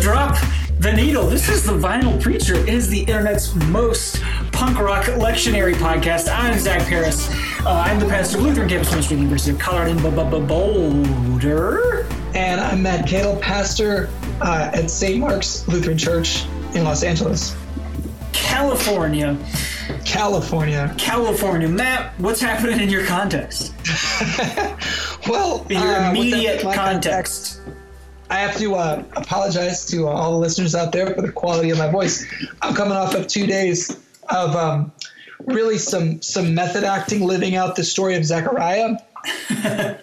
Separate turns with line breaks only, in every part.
Drop the needle. This is the Vinyl Preacher. It is the internet's most punk rock lectionary podcast. I'm Zach Paris. Uh, I'm the pastor of Lutheran Campus Ministry University of Colorado in Boulder.
And I'm Matt Cadle, pastor uh, at St. Mark's Lutheran Church in Los Angeles,
California.
California.
California. Matt, what's happening in your context?
Well,
In your
uh,
immediate
my
context.
I have to uh, apologize to uh, all the listeners out there for the quality of my voice. I'm coming off of two days of um, really some some method acting, living out the story of Zechariah,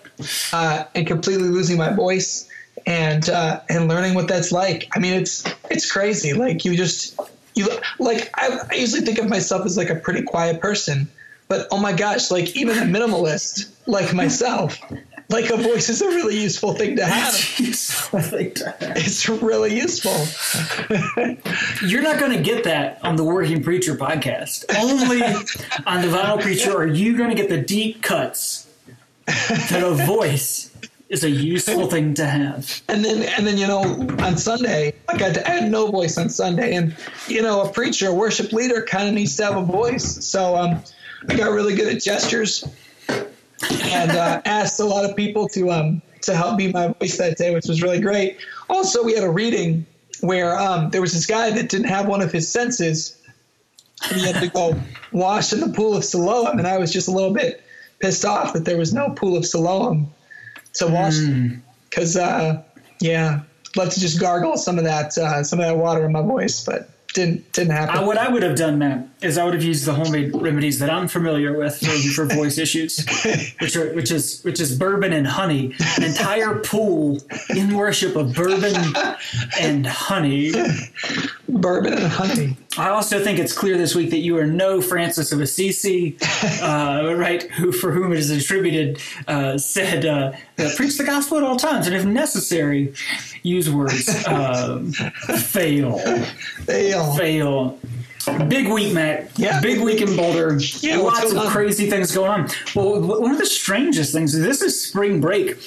uh, and completely losing my voice and uh, and learning what that's like. I mean, it's it's crazy. Like you just you like I, I usually think of myself as like a pretty quiet person, but oh my gosh, like even a minimalist like myself. Like a voice is a really useful thing to have. It's really useful.
You're not going to get that on the Working Preacher podcast. Only on the Vinyl Preacher are you going to get the deep cuts that a voice is a useful thing to have.
And then, and then, you know, on Sunday, like I, I had no voice on Sunday, and you know, a preacher, a worship leader, kind of needs to have a voice. So um, I got really good at gestures, and uh, asked a lot of people to um to help me my voice that day, which was really great. Also, we had a reading where um, there was this guy that didn't have one of his senses, and he had to go wash in the pool of Siloam, and I was just a little bit pissed off that there was no pool of Siloam to wash because uh, yeah, love to just gargle some of that uh, some of that water in my voice, but didn't didn't happen.
Uh, what I would have done, Matt, is I would have used the homemade remedies that I'm familiar with for, for voice issues, which are which is which is bourbon and honey. An entire pool in worship of bourbon and honey.
Bourbon and honey.
I also think it's clear this week that you are no Francis of Assisi, uh, right? Who, for whom it is attributed, uh, said, uh, uh, "Preach the gospel at all times, and if necessary, use words." Um, fail,
They
fail. Big week, Matt.
Yeah,
big week in Boulder.
Yeah,
lots of crazy things going on. Well, one of the strangest things is this is spring break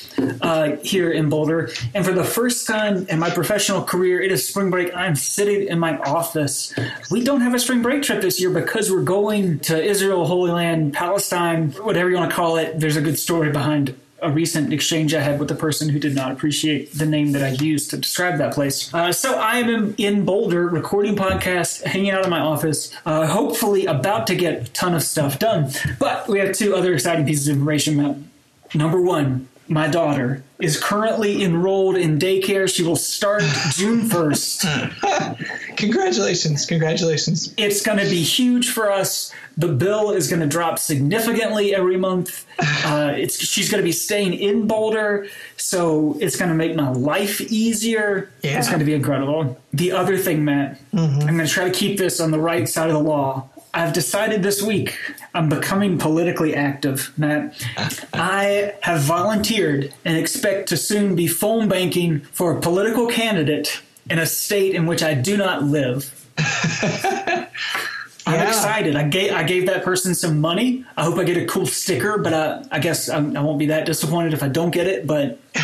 uh, here in Boulder, and for the first time in my professional career, it is spring break. I'm sitting in my office. We don't have a spring break trip this year because we're going to Israel, Holy Land, Palestine, whatever you want to call it. There's a good story behind a recent exchange I had with a person who did not appreciate the name that I used to describe that place. Uh, so I am in, Boulder recording podcast, hanging out in my office, uh, hopefully about to get a ton of stuff done. But we have two other exciting pieces of information. Number one, my daughter is currently enrolled in daycare. She will start June 1st.
congratulations, congratulations.
It's going to be huge for us. The bill is going to drop significantly every month. Uh, it's she's going to be staying in Boulder, so it's going to make my life easier.
Yeah.
It's going to be incredible. The other thing, Matt, I'm going to try to keep this on the right side of the law. I've decided this week I'm becoming politically active, Matt. I have volunteered and expect to soon be phone banking for a political candidate in a state in which I do not live. I'm
Yeah.
excited. I gave I gave that person some money. I hope I get a cool sticker, but I, I guess I'm, I won't be that disappointed if I don't get it. But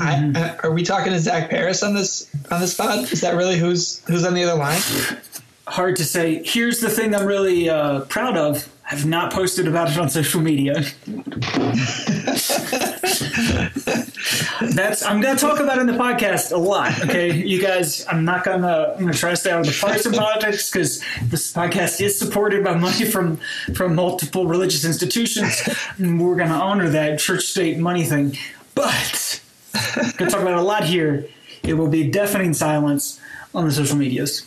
I, uh, are we talking to Zach Paris on this on this pod? Is that really who's who's on the other line?
Hard to say. Here's the thing I'm really uh, proud of. I've not posted about it on social media. That's I'm gonna talk about in the podcast a lot. Okay, you guys. I'm not gonna. I'm gonna try to stay out of the partisan politics because this podcast is supported by money from from multiple religious institutions. And we're gonna honor that church state money thing. But I'm gonna talk about a lot here. It will be deafening silence on the social medias.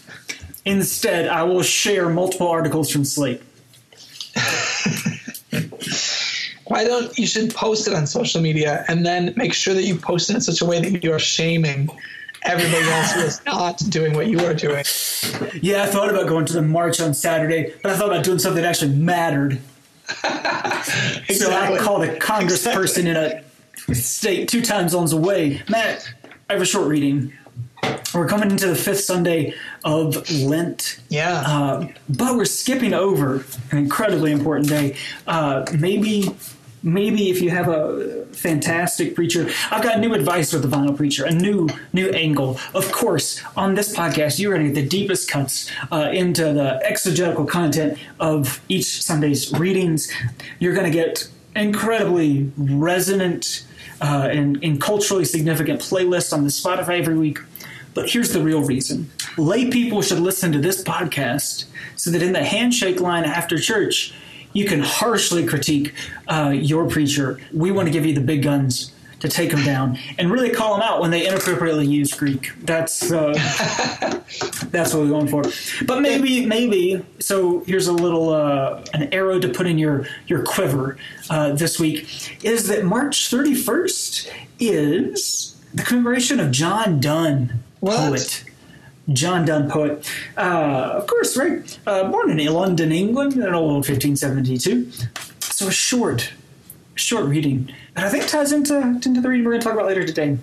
Instead, I will share multiple articles from Slate.
Why don't you should post it on social media and then make sure that you post it in such a way that you are shaming everybody else who is not doing what you are doing.
Yeah, I thought about going to the march on Saturday, but I thought about doing something that actually mattered. So I called a congressperson in a state two time zones away. Matt, I have a short reading. We're coming into the fifth Sunday of Lent.
Yeah.
Uh, but we're skipping over an incredibly important day. Uh, maybe maybe if you have a fantastic preacher i've got new advice with the vinyl preacher a new new angle of course on this podcast you're going to get the deepest cuts uh, into the exegetical content of each sunday's readings you're going to get incredibly resonant uh, and, and culturally significant playlists on the spotify every week but here's the real reason lay people should listen to this podcast so that in the handshake line after church you can harshly critique uh, your preacher. We want to give you the big guns to take them down and really call them out when they inappropriately use Greek. That's uh, that's what we're going for. But maybe, maybe. So here's a little uh, an arrow to put in your your quiver uh, this week is that March 31st is the commemoration of John Donne,
What?
poet. John Donne, poet. Uh, of course, right? Uh, born in London, England, in old 1572. So a short, short reading that I think ties into, into the reading we're going to talk about later today.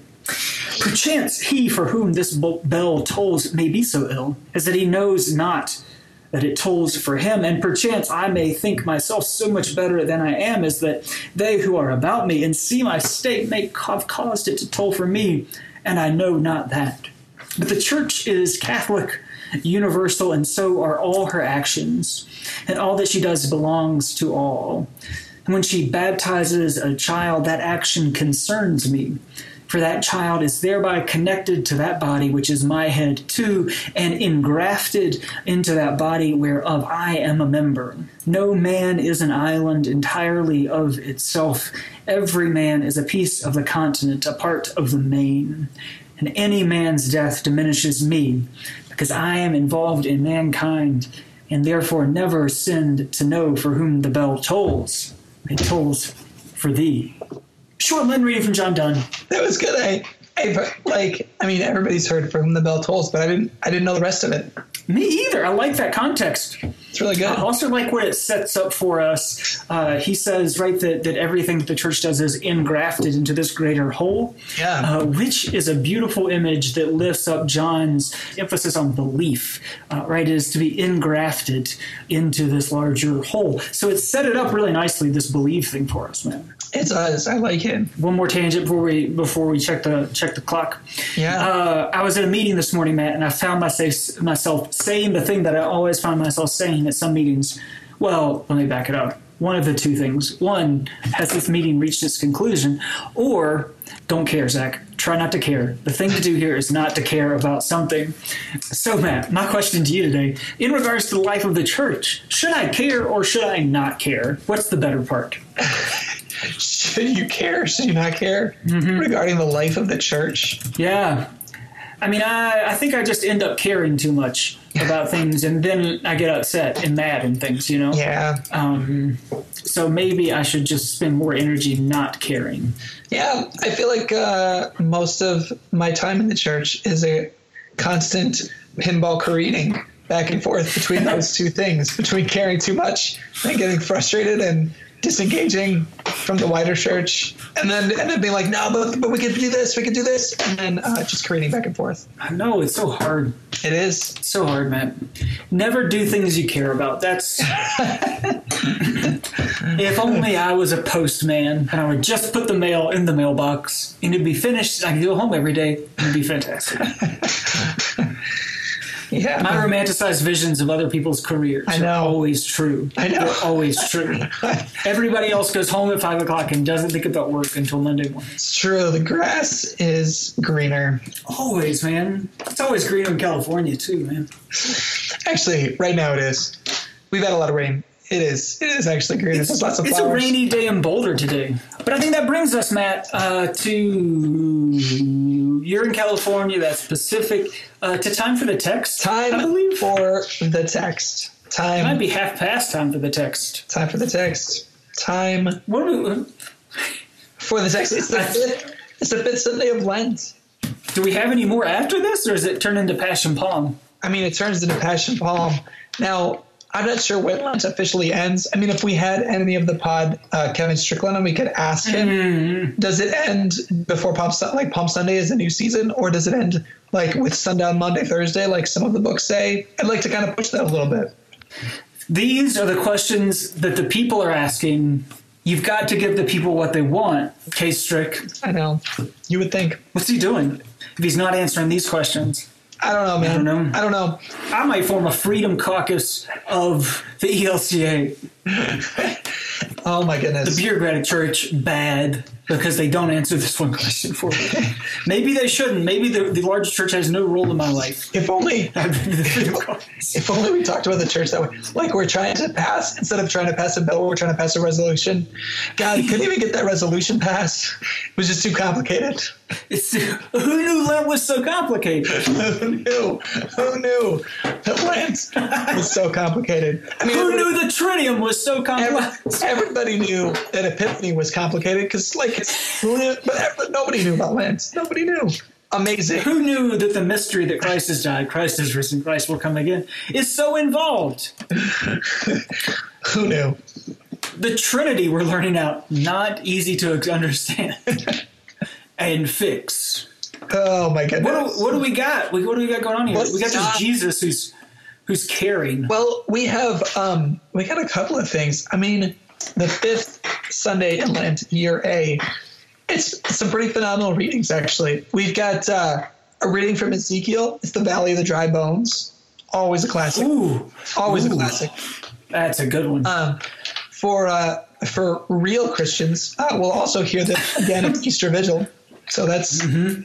Perchance he for whom this bell tolls may be so ill as that he knows not that it tolls for him, and perchance I may think myself so much better than I am, as that they who are about me and see my state may have caused it to toll for me, and I know not that. But the church is Catholic, universal, and so are all her actions, and all that she does belongs to all. And when she baptizes a child, that action concerns me. For that child is thereby connected to that body which is my head too, and engrafted into that body whereof I am a member. No man is an island entirely of itself. Every man is a piece of the continent, a part of the main. And any man's death diminishes me, because I am involved in mankind, and therefore never sinned to know for whom the bell tolls. It tolls for thee. Short line reading from John Donne.
That was good. I, I like. I mean, everybody's heard from the bell tolls, but I didn't. I didn't know the rest of it.
Me either. I like that context.
It's really good.
I also like what it sets up for us. Uh, he says, right, that, that everything that the church does is engrafted into this greater whole,
Yeah.
uh, which is a beautiful image that lifts up John's emphasis on belief, uh, right, is to be engrafted into this larger whole. So it set it up really nicely, this belief thing for us, man.
It us. I like it.
One more tangent before we before we check the check the clock.
Yeah.
Uh, I was at a meeting this morning, Matt, and I found myself myself saying the thing that I always find myself saying at some meetings. Well, let me back it up. One of the two things. One, has this meeting reached its conclusion? Or, don't care, Zach. Try not to care. The thing to do here is not to care about something. So, Matt, my question to you today, in regards to the life of the church, should I care or should I not care? What's the better part?
Should you care? Should you not care regarding the life of the church?
Yeah. I mean, I, I think I just end up caring too much about things, and then I get upset and mad and things, you know?
Yeah.
Um, so maybe I should just spend more energy not caring.
Yeah, I feel like uh, most of my time in the church is a constant pinball careening back and forth between those two things, between caring too much and getting frustrated and disengaging from the wider church, and then and then being like, no, but but we could do this, we could do this, and then uh, just careening back and forth.
I know, it's so hard.
It is.
It's so hard, man. Never do things you care about. That's. if only I was a postman and I would just put the mail in the mailbox and it'd be finished. I could go home every day. It'd be fantastic.
Yeah.
My romanticized visions of other people's careers
I know.
are always true.
I know.
They're always true. Everybody else goes home at five o'clock and doesn't think about work until Monday morning.
It's true. The grass is greener.
Always, man. It's always green in California too, man.
Actually, right now it is. We've had a lot of rain. It is. It is actually great. Of
It's a rainy day in Boulder today. But I think that brings us, Matt, uh, to you're in California. That's Pacific. Uh, to time for the text. Time I
Time
believe
for the text.
it might be half past time for the text.
Time for the text. Time
What we,
for the text. It's the fifth. It's the fifth Sunday of Lent.
do we have any more after this, or does it turn into Passion Palm?
I mean, it turns into Passion Palm. Now, I'm not sure when Lent officially ends. I mean, if we had enemy of the pod, uh, Kevin Strickland, and we could ask him,
Mm-hmm.
does it end before Palm Sun- like Palm Sunday is a new season, or does it end like with sundown Monday, Thursday, like some of the books say? I'd like to kind of push that a little bit.
These are the questions that the people are asking You've got to give the people what they want. Case Strick.
I know. You would think.
What's he doing if he's not answering these questions?
I don't know, man.
I don't know.
I don't know.
I might form a freedom caucus of the ELCA.
Oh my goodness.
The bureaucratic church bad because they don't answer this one question for me. Maybe they shouldn't. Maybe the, the largest church has no role in my life.
if only
I've been to the freedom caucus.
if only we talked about the church that way. Like we're trying to pass instead of trying to pass a bill, we're trying to pass a resolution. God, couldn't even get that resolution passed. It was just too complicated.
It's, who knew Lent was so complicated?
Who knew? Who knew that Lent was so complicated? I mean,
Who knew the Triduum was so
Every- everybody knew that Epiphany was complicated because, like, it's but, nobody knew about Lent. Nobody knew. Amazing.
Who knew that the mystery that Christ has died, Christ has risen, Christ will come again is so involved?
Who knew?
The Trinity we're learning out, not easy to understand and fix.
Oh my goodness.
What do, what do we got? We- What do we got going on here?
What's
we got this Jesus who's who's caring.
Well, we have um, we got a couple of things. I mean, the fifth Sunday in Lent, year A, it's some pretty phenomenal readings. Actually, we've got uh, a reading from Ezekiel. It's the Valley of the Dry Bones. Always a classic.
Ooh,
Always a classic.
that's a good one.
Um, for uh, for real Christians, uh, we'll also hear this again at Easter Vigil. So that's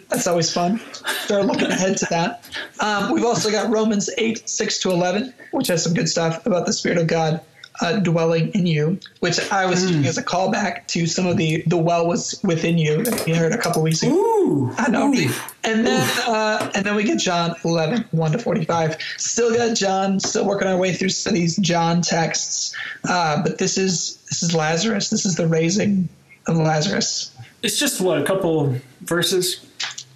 that's always fun. Start looking ahead to that. Um, we've also got Romans eight six to eleven, which has some good stuff about the Spirit of God uh, dwelling in you, which I was taking as a callback to some of the the well was within you that we heard a couple weeks ago.
Ooh,
I know.
Ooh.
And then uh, and then we get John 11, 1 to 45. Still got John, still working our way through some of these John texts. Uh, but this is this is Lazarus. This is the raising of Lazarus.
It's just what a couple verses,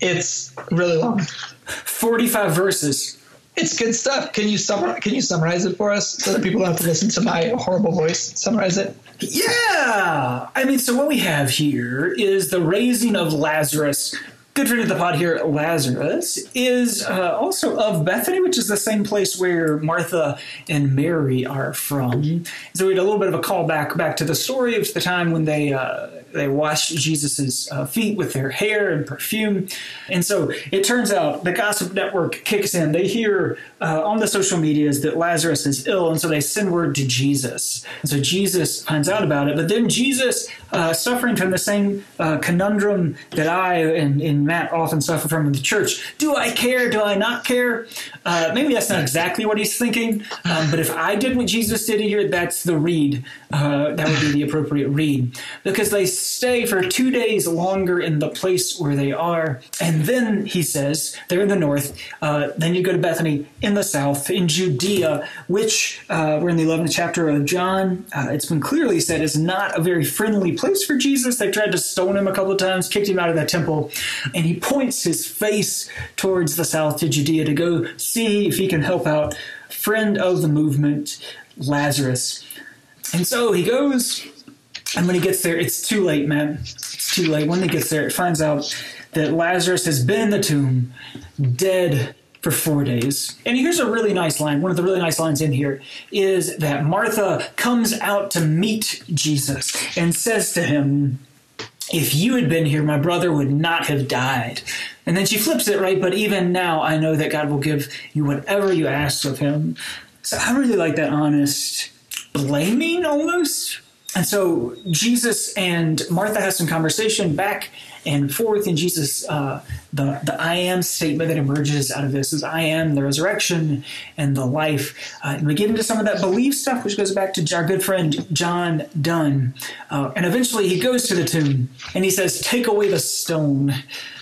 It's really long.
forty-five verses.
It's good stuff. Can you summarize can you summarize it for us so that people don't have to listen to my horrible voice? Summarize it.
Yeah, I mean, so what we have here is the raising of Lazarus. Good friend of the pod here, Lazarus, is uh, also of Bethany, which is the same place where Martha and Mary are from. So we had a little bit of a callback back to the story of the time when they uh, they washed Jesus's uh, feet with their hair and perfume. And so it turns out the Gossip Network kicks in. They hear uh, on the social medias that Lazarus is ill, and so they send word to Jesus. And so Jesus finds out about it. But then Jesus, uh, suffering from the same uh, conundrum that I and, and Matt often suffer from in the church do I care? Do I not care? Uh, maybe that's not exactly what he's thinking. Um, but if I did what Jesus did here, that's the read. Uh, that would be the appropriate read. Because they stay for two days longer in the place where they are. And then, he says, they're in the north. Uh, then you go to Bethany in the south, in Judea, which uh, we're in the 11th chapter of John. Uh, it's been clearly said is not a very friendly place for Jesus. They tried to stone him a couple of times, kicked him out of the temple, and he points his face towards the south to Judea to go see if he can help out friend of the movement, Lazarus. And so he goes, and when he gets there, it's too late, man. It's too late. When he gets there, it finds out that Lazarus has been in the tomb, dead for four days. And here's a really nice line. One of the really nice lines in here is that Martha comes out to meet Jesus and says to him, if you had been here, my brother would not have died. And then she flips it, right? But even now, I know that God will give you whatever you ask of him. So I really like that honest blaming almost. And so Jesus and Martha has some conversation back and forth, and Jesus, uh, the the I am statement that emerges out of this is I am the resurrection and the life. Uh, and we get into some of that belief stuff, which goes back to our good friend John Donne. Uh, and eventually he goes to the tomb and he says, "Take away the stone."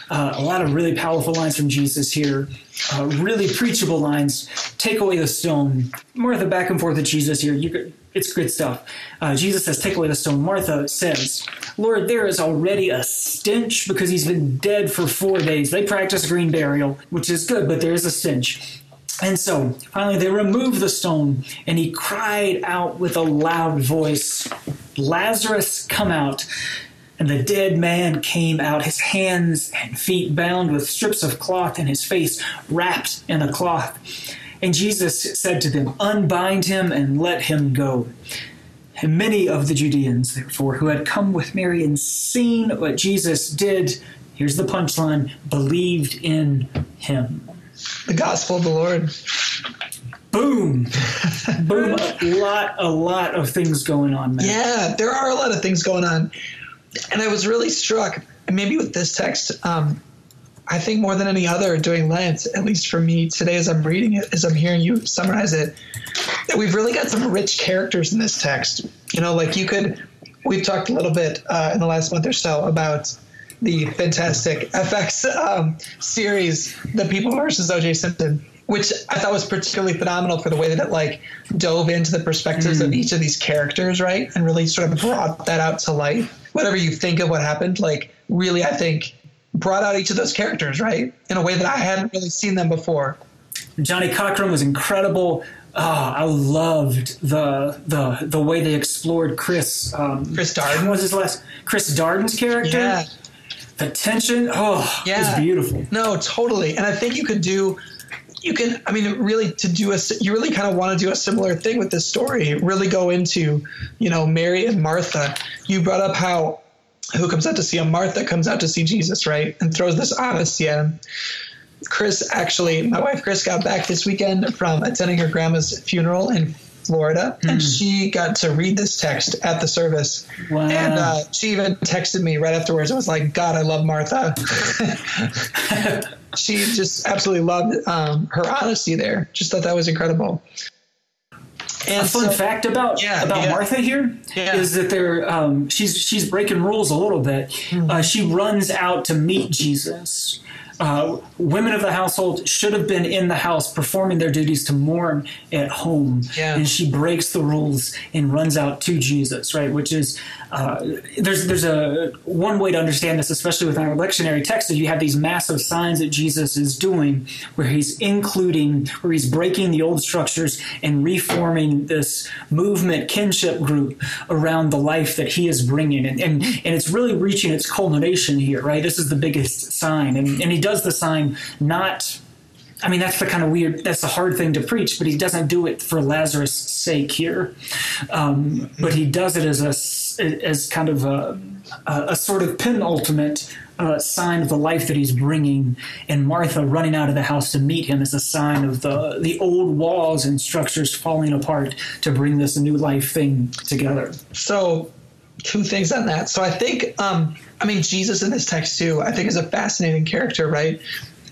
Uh, a lot of really powerful lines from Jesus here, uh, really preachable lines. Take away the stone. Martha back and forth with Jesus here. You could, it's good stuff. Uh, Jesus says, Take away the stone. Martha says, Lord, there is already a stench because he's been dead for four days. They practice green burial, which is good, but there is a stench. And so finally they removed the stone, and he cried out with a loud voice, Lazarus, come out. And the dead man came out, his hands and feet bound with strips of cloth, and his face wrapped in a cloth. And Jesus said to them, Unbind him and let him go. And many of the Judeans, therefore, who had come with Mary and seen what Jesus did, here's the punchline, believed in him.
The gospel of the Lord.
Boom. Boom. A lot, a lot of things going on, man.
Yeah, there are a lot of things going on. And I was really struck, maybe with this text, um, I think more than any other doing Lent, at least for me today as I'm reading it, as I'm hearing you summarize it, that we've really got some rich characters in this text. You know, like you could, we've talked a little bit uh, in the last month or so about the fantastic FX um, series, The People versus O.J. Simpson, which I thought was particularly phenomenal for the way that it like dove into the perspectives mm. of each of these characters, right, and really sort of brought that out to life. Whatever you think of what happened, like really, I think brought out each of those characters, right, in a way that I hadn't really seen them before.
Johnnie Cochran was incredible. Oh, I loved the the the way they explored Chris. Um,
Chris Darden
was his last Chris Darden's character.
Yeah.
The tension, oh, yeah. it was beautiful.
No, totally. And I think you could do, you can. I mean, really, to do a, you really kind of want to do a similar thing with this story. Really go into, you know, Mary and Martha. You brought up how who comes out to see him? Martha comes out to see Jesus, right? And throws this honesty at him. Chris actually, my wife Chris got back this weekend from attending her grandma's funeral in Florida, mm. and hmm. she got to read this text at the service. Wow. And uh, she even texted me right afterwards. It was like, God, I love Martha. she just absolutely loved um, her honesty there. Just thought that was incredible.
And a fun so, fact about yeah, about yeah. Martha here yeah. is that they're um, she's she's breaking rules a little bit. Mm-hmm. Uh, she runs out to meet Jesus uh, women of the household should have been in the house performing their duties to mourn at home.
Yeah.
And she breaks the rules and runs out to Jesus, right? Which is uh, there's there's a one way to understand this, especially with our lectionary text, is you have these massive signs that Jesus is doing, where he's including, where he's breaking the old structures and reforming this movement kinship group around the life that he is bringing, and and, and it's really reaching its culmination here, right? This is the biggest sign, and and he does the sign not I mean, that's the kind of weird, that's the hard thing to preach, but he doesn't do it for Lazarus' sake here. Um, but he does it as a, as kind of a, a sort of penultimate uh, sign of the life that he's bringing. And Martha running out of the house to meet him is a sign of the, the old walls and structures falling apart to bring this new life thing together.
So, two things on that. So, I think, um, I mean, Jesus in this text too, I think is a fascinating character, right?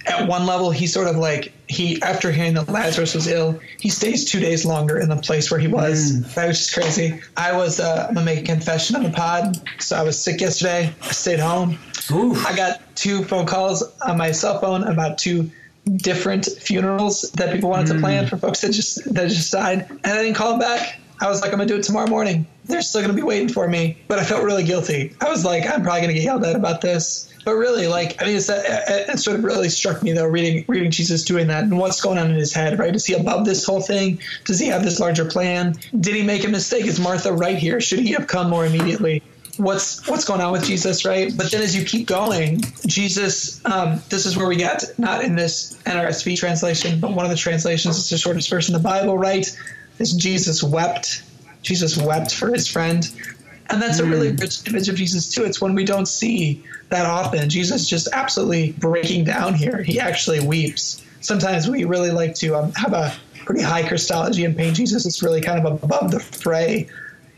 at one level, he sort of like he after hearing that Lazarus was ill, he stays two days longer in the place where he was. Mm. That was just crazy. I was uh, I'm gonna make a confession on the pod. So I was sick yesterday. I stayed home. Oof. I got two phone calls on my cell phone about two different funerals that people wanted mm. to plan for folks that just that just died, and I didn't call them back. I was like, I'm gonna do it tomorrow morning. They're still gonna be waiting for me, but I felt really guilty. I was like, I'm probably gonna get yelled at about this. But really, like, I mean, it's, it, it sort of really struck me though, reading reading Jesus doing that and what's going on in his head, right? Is he above this whole thing? Does he have this larger plan? Did he make a mistake? Is Martha right here? Should he have come more immediately? What's what's going on with Jesus, right? But then as you keep going, Jesus, um, this is where we get not in this NRSV translation, but one of the translations. It's the shortest verse in the Bible, right? Is Jesus wept? Jesus wept for his friend. And that's mm. a really mm. rich image of Jesus too. It's when we don't see that often. Jesus just absolutely breaking down here. He actually weeps. Sometimes we really like to um, have a pretty high Christology and paint Jesus is really kind of above the fray.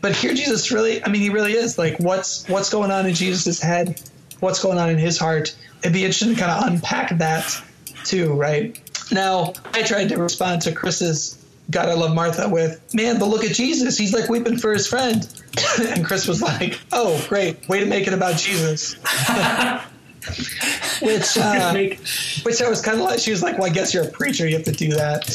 But here Jesus really I mean he really is like what's what's going on in Jesus' head? What's going on in his heart? It'd be interesting to kind of unpack that too, right? Now, I tried to respond to Chris's God, I love Martha with, man, but look at Jesus. He's like weeping for his friend. and Chris was like, oh, great. Way to make it about Jesus. which, uh, which I was kind of like, she was like, well, I guess you're a preacher. You have to do that.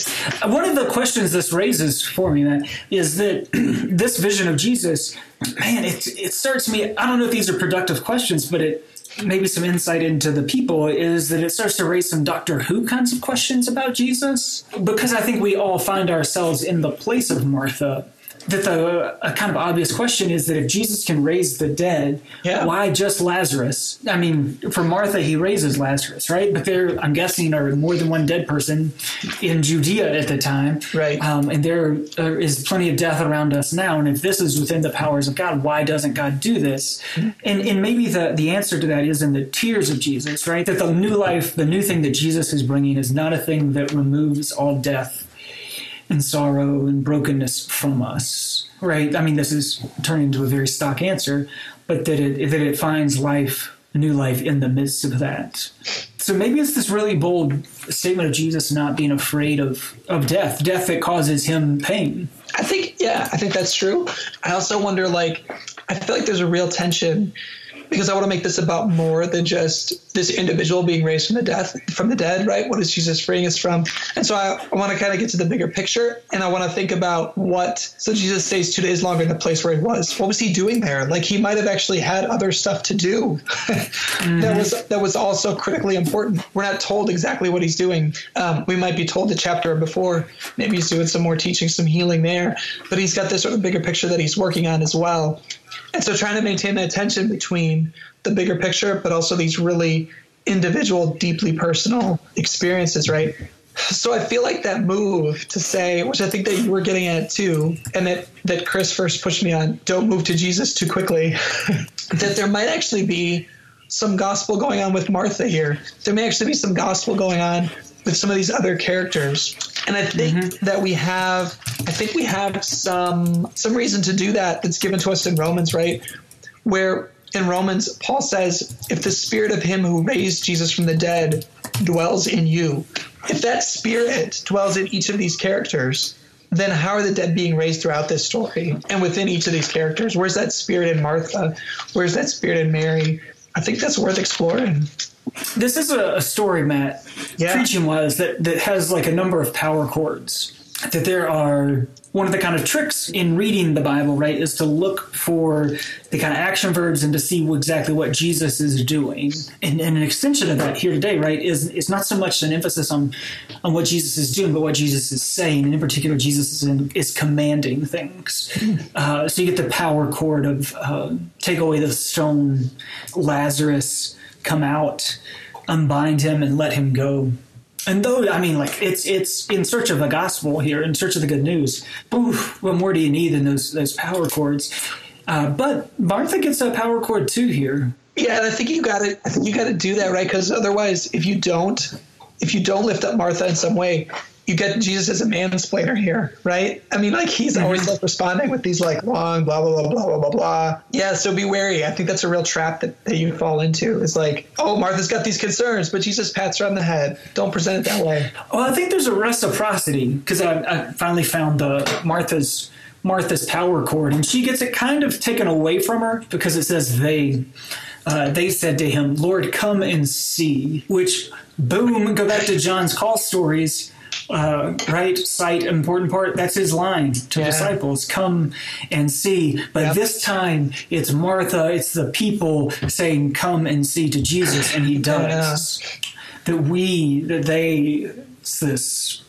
One of the questions this raises for me, man, is that this vision of Jesus, man, it, it starts me. I don't know if these are productive questions, but it, maybe some insight into the people is that it starts to raise some Doctor Who kinds of questions about Jesus. Because I think we all find ourselves in the place of Martha that the a kind of obvious question is that if Jesus can raise the dead,
Yeah.
why just Lazarus? I mean, for Martha, he raises Lazarus, right? But there, I'm guessing, are more than one dead person in Judea at the time,
Right.
Um, and there uh, is plenty of death around us now. And if this is within the powers of God, why doesn't God do this? And and maybe the the answer to that is in the tears of Jesus, right? That the new life, the new thing that Jesus is bringing, is not a thing that removes all death and sorrow and brokenness from us, right? I mean, this is turning into a very stock answer, but that it that it finds life, new life, in the midst of that. So maybe it's this really bold statement of Jesus not being afraid of of death, death that causes him pain.
I think, yeah, I think that's true. I also wonder, like, I feel like there's a real tension because I want to make this about more than just this individual being raised from the death from the dead, right? What is Jesus freeing us from? And so I, I want to kind of get to the bigger picture, and I want to think about what. So Jesus stays two days longer in the place where he was. What was he doing there? Like he might have actually had other stuff to do that was that was also critically important. We're not told exactly what he's doing. Um, we might be told the chapter before. Maybe he's doing some more teaching, some healing there, but he's got this sort of bigger picture that he's working on as well. And so trying to maintain that tension between the bigger picture, but also these really individual, deeply personal experiences, right? So I feel like that move to say, which I think that you were getting at too, and that, that Chris first pushed me on, don't move to Jesus too quickly, that there might actually be some gospel going on with Martha here. There may actually be some gospel going on with some of these other characters. And I think mm-hmm. that we have I think we have some some reason to do that that's given to us in Romans, right? Where in Romans Paul says, if the spirit of him who raised Jesus from the dead dwells in you, if that spirit dwells in each of these characters, then how are the dead being raised throughout this story and within each of these characters? Where's that spirit in Martha? Where's that spirit in Mary? I think that's worth exploring.
This is a, a story, Matt,
Yeah.
preaching wise, that, that has like a number of power chords. That there are one of the kind of tricks in reading the Bible, right, is to look for the kind of action verbs and to see exactly what Jesus is doing. And, and an extension of that here today, right, is is not so much an emphasis on on what Jesus is doing, but what Jesus is saying. And in particular, Jesus is, in, is commanding things. Uh, so you get the power chord of uh, take away the stone, Lazarus, come out, unbind him, and let him go. And though I mean, like it's it's in search of the gospel here, in search of the good news. Oof, what more do you need than those those power chords? Uh, but Martha gets a power chord too here.
Yeah, and I think you got to. I think you got to do that right because otherwise, if you don't, if you don't lift up Martha in some way, you get Jesus as a mansplainer here, right? I mean, like he's always like responding with these like long blah blah blah blah blah blah blah. Yeah, so be wary. I think that's a real trap that, that you fall into. Is like, oh, Martha's got these concerns, but Jesus pats her on the head. Don't present it that way.
Well, I think there's a reciprocity because I, I finally found the Martha's Martha's power chord, and she gets it kind of taken away from her because it says they. Uh, they said to him, "Lord, come and see." Which, boom, go back to John's call stories. Uh, right, sight, important part. That's his line to
Yeah.
disciples: "Come and see." But
Yep.
this time, it's Martha. It's the people saying, "Come and see" to Jesus, and he does. That we, that they, it's this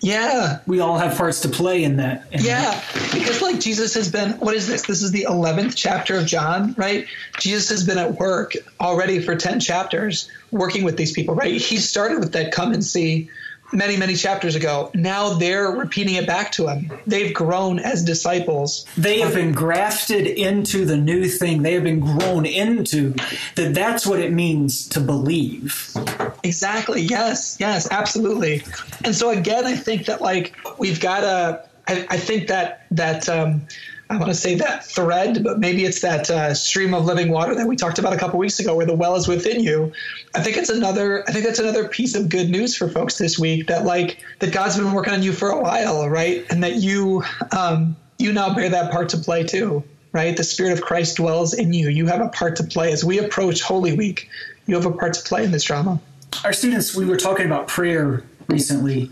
Yeah,
we all have parts to play in that. in
Yeah, because like Jesus has been, what is this? This is the 11th chapter of John, right? Jesus has been at work already for 10 chapters working with these people, right? He started with that come and see many, many chapters ago. Now they're repeating it back to him. They've grown as disciples.
They have been grafted into the new thing. They have been grown into that. That's what it means to believe.
Exactly. Yes. Yes. Absolutely. And so again, I think that like we've got to. I, I think that that um, I want to say that thread, but maybe it's that uh, stream of living water that we talked about a couple weeks ago, where the well is within you. I think it's another. I think that's another piece of good news for folks this week. That like that God's been working on you for a while, right? And that you um, you now bear that part to play too. Right, the Spirit of Christ dwells in you. You have a part to play as we approach Holy Week. You have a part to play in this drama.
Our students, we were talking about prayer recently,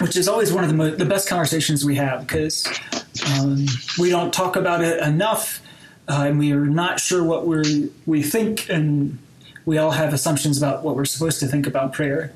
which is always one of the, mo- the best conversations we have because um, we don't talk about it enough, uh, and we are not sure what we we think and we all have assumptions about what we're supposed to think about prayer.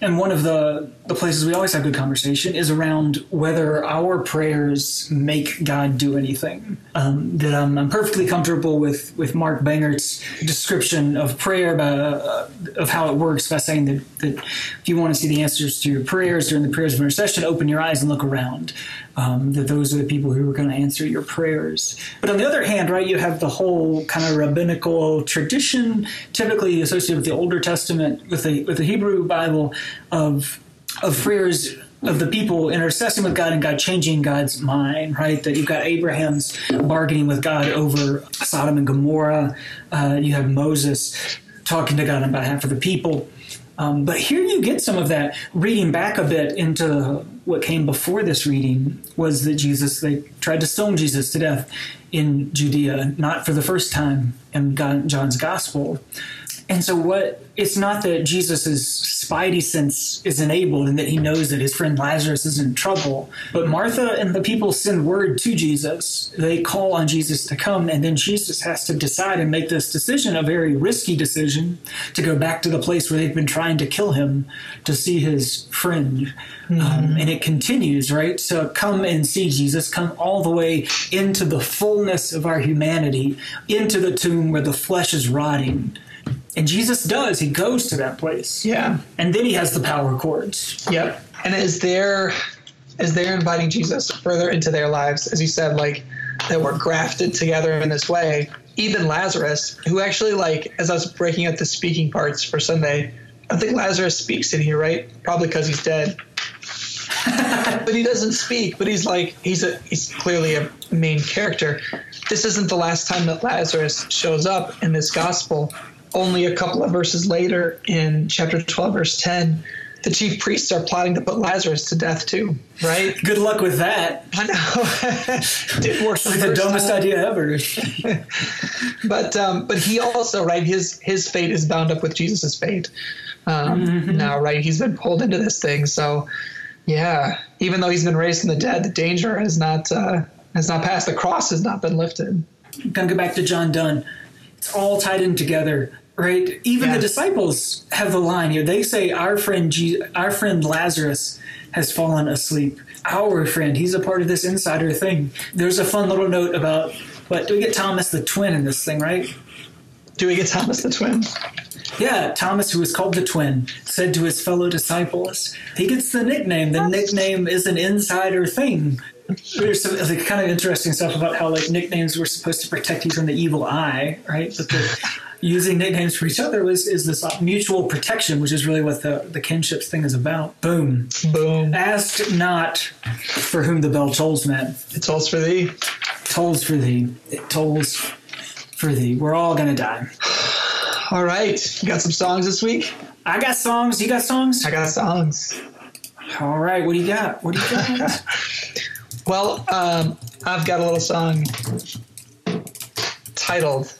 And one of the, the places we always have good conversation is around whether our prayers make God do anything. Um, that I'm, I'm, perfectly comfortable with, with Mark Bangert's description of prayer, by, uh, of how it works, by saying that, that if you want to see the answers to your prayers during the prayers of intercession, open your eyes and look around um, that those are the people who are going to answer your prayers. But on the other hand, right, you have the whole kind of rabbinical tradition, typically associated with the Older Testament, with the with the Hebrew Bible, of of prayers of the people intercessing with God and God changing God's mind, right? That you've got Abraham's bargaining with God over Sodom and Gomorrah. Uh, you have Moses talking to God on behalf of the people. Um, but here you get some of that. Reading back a bit into what came before this reading was that Jesus, they tried to stone Jesus to death in Judea, not for the first time in John's gospel. And so, what it's not that Jesus' spidey sense is enabled and that he knows that his friend Lazarus is in trouble, but Martha and the people send word to Jesus. They call on Jesus to come, and then Jesus has to decide and make this decision, a very risky decision, to go back to the place where they've been trying to kill him to see his friend. Mm-hmm. Um, and it continues, right? So come and see Jesus, come all the way into the fullness of our humanity, into the tomb where the flesh is rotting and Jesus does. He goes to that place.
Yeah.
And then he has the power chords.
Yep. And as they're as they're inviting Jesus further into their lives, as you said, like that we're grafted together in this way, even Lazarus, who actually like as I was breaking up the speaking parts for Sunday, I think Lazarus speaks in here, right? Probably because he's dead. but he doesn't speak. But he's like he's a he's clearly a main character. This isn't the last time that Lazarus shows up in this gospel only a couple of verses later in chapter 12 verse 10 the chief priests are plotting to put lazarus to death too right?
Good luck with that.
I know. Didn't work
like the dumbest time. idea ever.
But um, but he also right his his fate is bound up with jesus' fate um, mm-hmm. now right he's been pulled into this thing so yeah even though he's been raised from the dead the danger has not uh, has not passed. The cross has not been lifted.
Gonna go back to john donne it's all tied in together right? Even yeah. the disciples have the line here. They say our friend Je- our friend lazarus has fallen asleep. Our friend he's a part of this insider thing. There's a fun little note about what do we get thomas the twin in this thing right?
Do we get thomas the twin?
Yeah, Thomas, who was called the twin, said to his fellow disciples, he gets the nickname. The nickname is an insider thing there's some like, kind of interesting stuff about how like nicknames were supposed to protect you from the evil eye, right? But the, using nicknames for each other was is this uh, mutual protection, which is really what the the kinships thing is about. Boom,
boom.
Ask not for whom the bell tolls, man.
It tolls for thee.
tolls for thee. It tolls for thee. We're all gonna die.
All right, you got some songs this week.
I got songs. You got songs.
I got songs.
All right, what do you got? What do you got?
Well, um, I've got a little song titled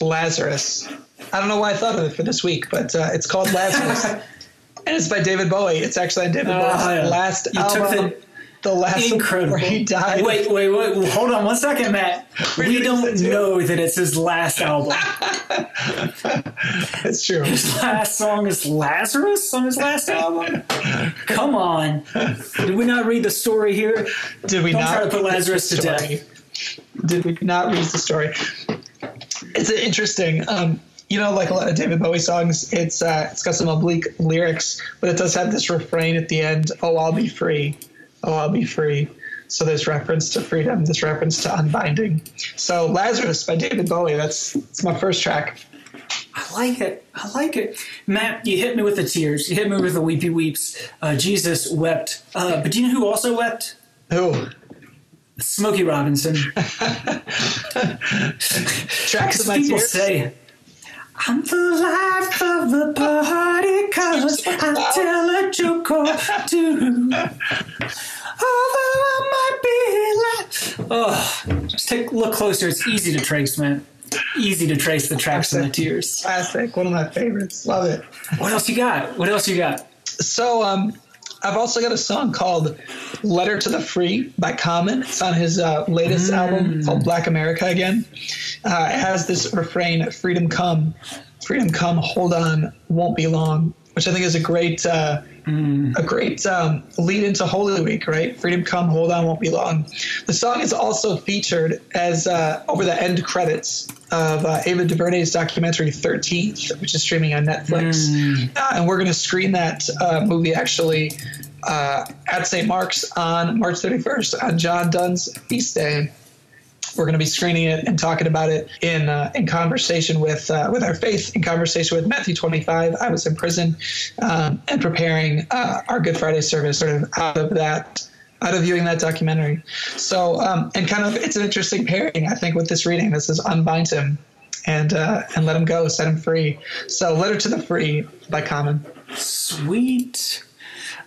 Lazarus. I don't know why I thought of it for this week, but uh, it's called Lazarus. and it's by David Bowie. It's actually on David oh, Bowie's yeah. last you album the last
Incredible.
where he died.
Wait, wait, wait. Hold on one second, Matt. we don't know that it's his last album.
It's true.
His last song is Lazarus on his last album. Come on. Did we not read the story here?
Did we
don't
not
try to put Lazarus to death?
Did we not read the story? It's interesting. Um, you know, like a lot of David Bowie songs, it's uh, it's got some oblique lyrics, but it does have this refrain at the end. Oh, I'll be free oh, I'll be free. So there's reference to freedom, this reference to unbinding. So Lazarus by David Bowie, that's, that's my first track.
I like it. I like it. Matt, you hit me with the tears. You hit me with the weepy weeps. Uh, Jesus wept. Uh, but do you know who also wept?
Who?
Smokey Robinson.
Tracks of my
people
tears.
say, I'm the life of the party cause I tell a joke or two. Although oh, just take look closer. It's easy to trace, man. Easy to trace the tracks and the tears.
Classic, one of my favorites. Love it.
What else you got? What else you got?
So, um, I've also got a song called "Letter to the Free" by Common. It's on his uh, latest mm. album called Black America Again. Uh, it has this refrain, "Freedom come." Freedom Come, Hold On, Won't Be Long, which I think is a great uh, mm. a great um, lead into Holy Week, right? Freedom Come, Hold On, Won't Be Long. The song is also featured as uh, over the end credits of uh, Ava DuVernay's documentary 13th, which is streaming on Netflix. Mm. Uh, and we're going to screen that uh, movie actually uh, at St. Mark's on March 31st on John Donne's feast day. We're going to be screening it and talking about it in uh, in conversation with uh, with our faith, in conversation with Matthew 25. I was in prison um, and preparing uh, our Good Friday service sort of out of that out of viewing that documentary. So, um, and kind of, it's an interesting pairing, I think, with this reading. This is Unbind Him and uh, and let him go, set him free. So, Letter to the Free by Common.
Sweet.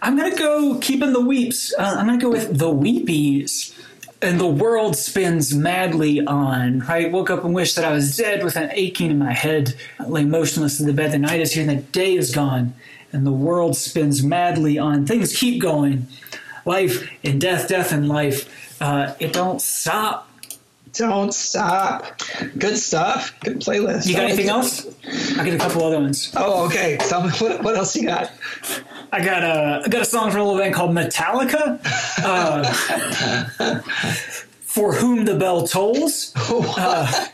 I'm gonna go keeping the weeps. Uh, I'm gonna go with the weepies. And the world spins madly on. right? woke up and wished that I was dead with an aching in my head. I lay motionless in the bed. The night is here and the day is gone. And the world spins madly on. Things keep going life and death, death and life. Uh, it don't stop.
Don't stop. Good stuff. Good playlist.
You got anything else? I got a couple other ones.
Oh, okay. Tell me what, what else you got.
I got a I got a song from a little band called Metallica. Uh, for whom the bell tolls. Uh,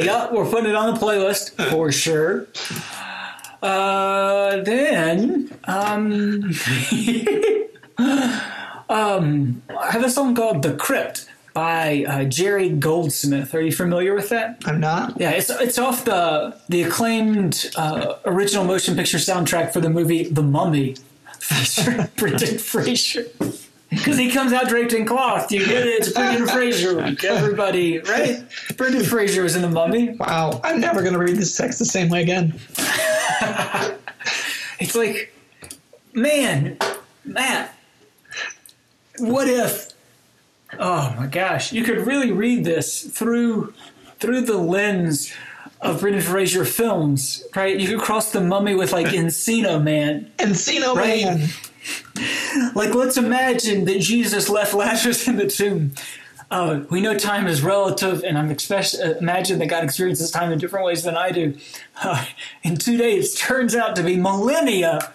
yeah, we're putting it on the playlist for sure. Uh, then, um, um, I have a song called "The Crypt" by uh, Jerry Goldsmith. Are you familiar with that?
I'm not.
Yeah, it's it's off the the acclaimed uh, original motion picture soundtrack for the movie The Mummy, featuring Brendan Fraser. Because he comes out draped in cloth. You get it? It's Brendan Fraser. Everybody, right? Brendan Fraser was in The Mummy.
Wow. I'm never going to read this text the same way again.
it's like, man, Matt, what if oh my gosh you could really read this through through the lens of Brendan Fraser films, right? You could cross the mummy with like Encino Man.
Encino right? Man.
Like, let's imagine that Jesus left Lazarus in the tomb. Uh, we know time is relative, and I'm especially uh, imagine that God experiences time in different ways than I do. Uh, in two days, turns out to be millennia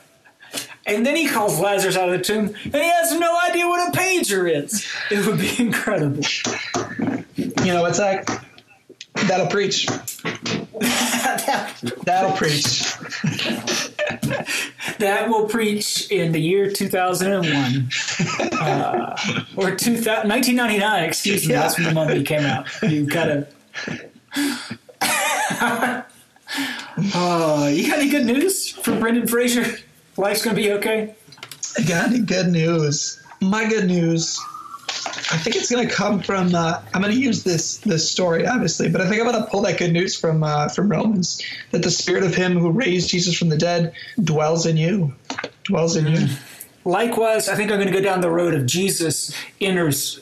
and then he calls Lazarus out of the tomb, and he has no idea what a pager is. It would be incredible.
You know, it's like that'll preach. that'll preach.
that will preach in the year 2001 uh, or 2000, 1999 excuse me yeah. that's when the movie came out you gotta oh you got any good news from brendan fraser Life's going to be okay?
I got any good news? My good news, I think it's going to come from. Uh, I'm going to use this this story, obviously, but I think I'm going to pull that good news from uh, from Romans that the Spirit of Him who raised Jesus from the dead dwells in you, dwells in you.
Likewise, I think I'm going to go down the road of Jesus enters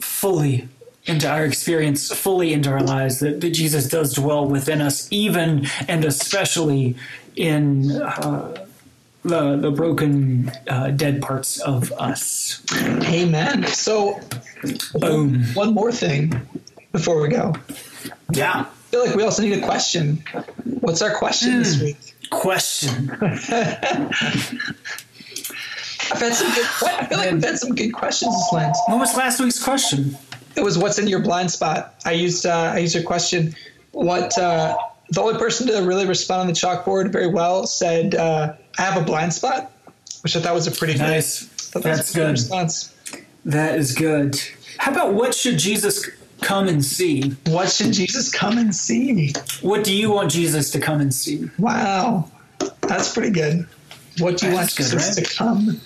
fully into our experience, fully into our lives. That, that Jesus does dwell within us, even and especially in. Uh, the the broken uh, dead parts of us.
Amen. So,
boom.
One more thing before we go.
Yeah.
I feel like we also need a question. What's our question mm. this hmm. week?
Question. I've
had some good. I feel like we've had some good questions this Lent.
What was last week's question?
It was what's in your blind spot. I used uh, I used your question. What uh, the only person to really respond on the chalkboard very well said, uh, "I have a blind spot," which I thought was a pretty
nice. Good, That's good response. That is good. How about what should Jesus come and see?
What should Jesus come and see?
What do you want Jesus to come and see?
Wow, that's pretty good. What do you that's want Jesus right? to come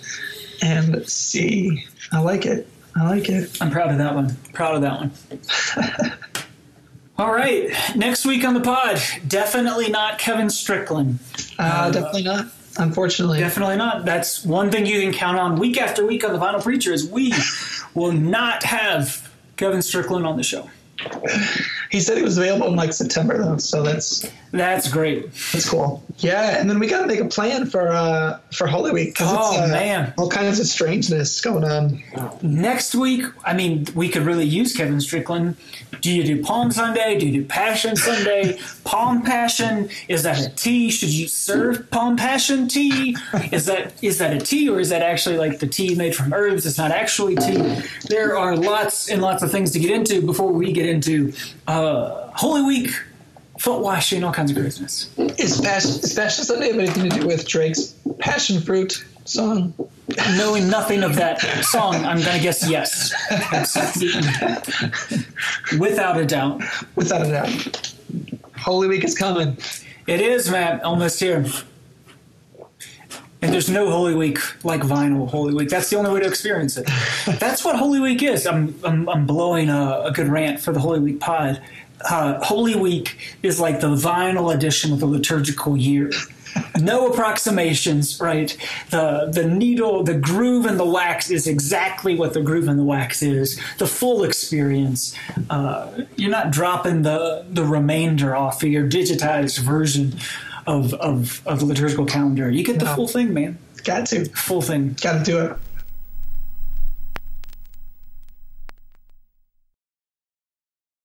and see? I like it. I like it.
I'm proud of that one. Proud of that one. All right. Next week on the pod, definitely not Kevin Strickland.
Uh, uh, definitely not. Unfortunately,
definitely not. That's one thing you can count on week after week on the Vinyl Preacher is we will not have Kevin Strickland on the show.
He said he was available in like September though, so that's
That's great.
that's cool. Yeah, and then we got to make a plan for uh for Holy Week
Oh,
it's uh,
man.
all kinds of strangeness going on.
Next week, I mean, we could really use Kevin Strickland. Do you do Palm Sunday? Do you do Passion Sunday? Palm Passion? Is that a tea? Should you serve Palm Passion tea? Is that is that a tea or is that actually like the tea made from herbs? It's not actually tea. There are lots and lots of things to get into before we get into uh, Holy Week, foot washing, all kinds of craziness.
Is Passion is Passion Sunday have anything to do with Drake's Passion Fruit song?
Knowing nothing of that song, I'm going to guess yes. Without a doubt.
Without a doubt. Holy Week is coming.
It is, Matt, almost here. And there's no Holy Week like vinyl Holy Week. That's the only way to experience it. That's what Holy Week is. I'm, I'm, I'm blowing a, a good rant for the Holy Week pod. Uh, Holy Week is like the vinyl edition of the liturgical year. No approximations, right? The the needle, the groove and the wax is exactly what the groove and the wax is. The full experience. Uh, you're not dropping the the remainder off of your digitized version of of, of the liturgical calendar. You get the full thing, man.
Got to.
Full thing.
Got to do it.